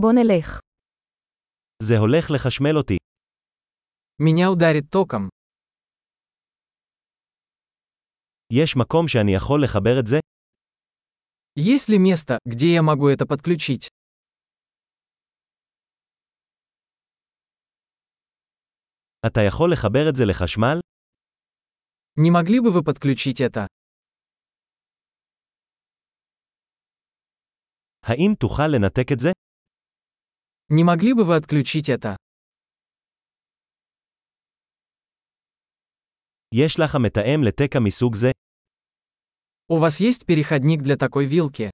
בוא נלך. זה הולך לחשמל אותי. Меня ударит током. יש מקום שאני יכול לחבר את זה? Есть ли место, где я могу это подключить? אתה יכול לחבר את זה לחשמל? Не могли бы вы подключить это? האם תוכל לנתק את זה? Не могли бы вы отключить это? יש לך מתאם לתקע מסוג זה? У вас есть переходник для такой вилки?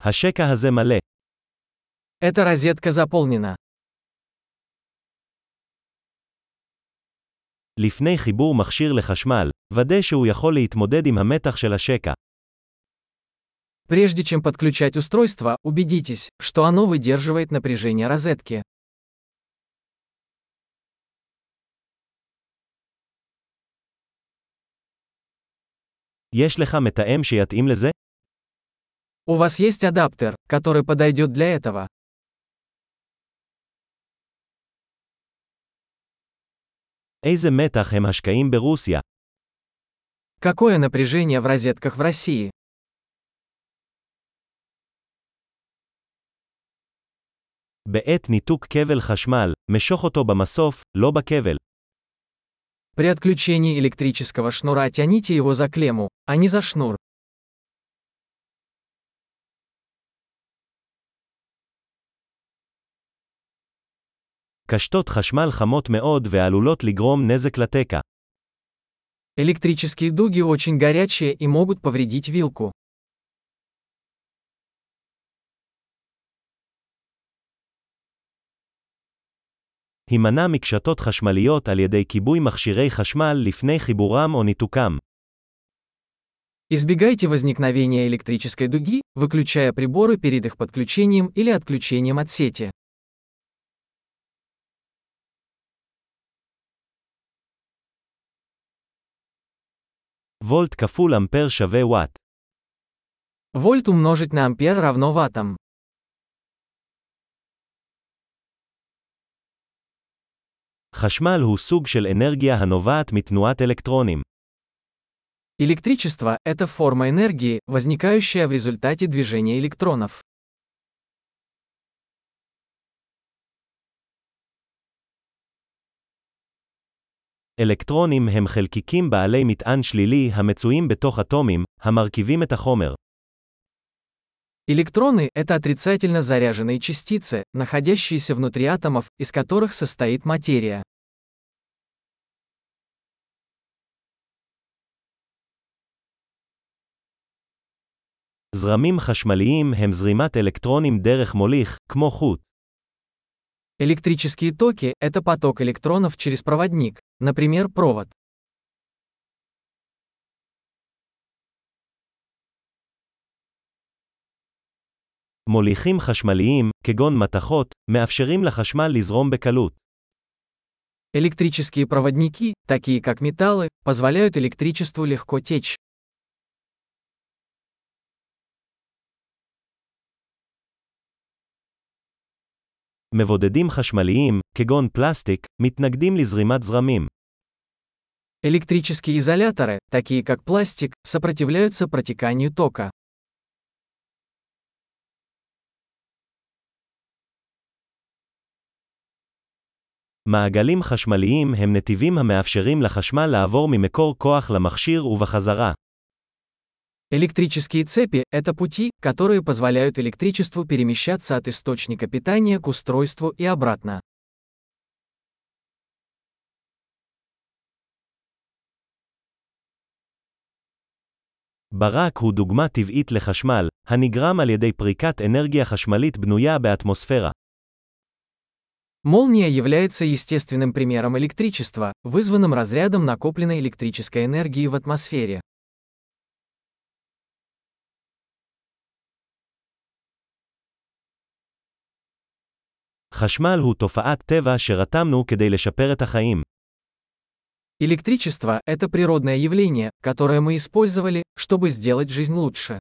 השקע הזה מלא. Эта розетка заполнена. לפני חיבור מכשיר לחשמל, ודא שהוא יכול להתמודד עם המתח של השקע. Прежде чем подключать устройство, убедитесь, что оно выдерживает напряжение розетки. יש לך מתאם שיתאים לזה? У вас есть адаптер, который подойдет для этого. איזה מתח הם השקעים ברוסיה? Какое напряжение в розетках в России? בעת ניתוק כבל חשמל, משוך אותו במסוף, לא בכבל. При отключении электрического шнура тяните его за клемму, а не за шнур. קשתות חשמל חמות מאוד ועלולות לגרום נזק לתקע. Электрические дуги очень горячие и могут повредить вилку. הימנע מקשתות חשמליות על ידי כיבוי מכשירי חשמל לפני חיבורם או ניתוקם. Избегайте возникновения электрической дуги, выключая приборы перед их подключением или отключением от сети. וולט כפול אמפר שווה וואט. Вольт умножить на ампер равно ваттам. חשמל הוא סוג של אנרגיה הנובעת מתנועת אלקטרונים. Электричество – это форма энергии, возникающая в результате движения электронов. אלקטרונים הם חלקיקים בעלי מטען שלילי המצויים בתוך אטומים, המרכיבים את החומר. Электроны – это отрицательно заряженные частицы, находящиеся внутри атомов, из которых состоит материя. זרמים חשמליים הם זרימת אלקטרונים דרך מוליך, כמו חוט. Электрические токи – это поток электронов через проводник, например, провод. מוליכים חשמליים, כגון מתכות, מאפשרים לחשמל לזרום בקלות. Электрические проводники, такие как металлы, позволяют электричеству легко течь. מבודדים חשמליים, כגון פלסטיק, מתנגדים לזרימת זרמים. Электрические изоляторы, такие как пластик, сопротивляются протеканию тока. מעגלים חשמליים הם נתיבים המאפשרים לחשמל לעבור ממקור כוח למכשיר ובחזרה. Электрические цепи – это пути, которые позволяют электричеству перемещаться от источника питания к устройству и обратно. ברק הוא דוגמה טבעית לחשמל, הנגרם על ידי פריקת אנרגיה חשמלית בנויה באטמוספירה. Молния является естественным примером электричества, вызванным разрядом накопленной электрической энергии в атмосфере. חשמל הוא תופעת טבע שרתמנו כדי לשפר את החיים. Электричество – это природное явление, которое мы использовали, чтобы сделать жизнь лучше.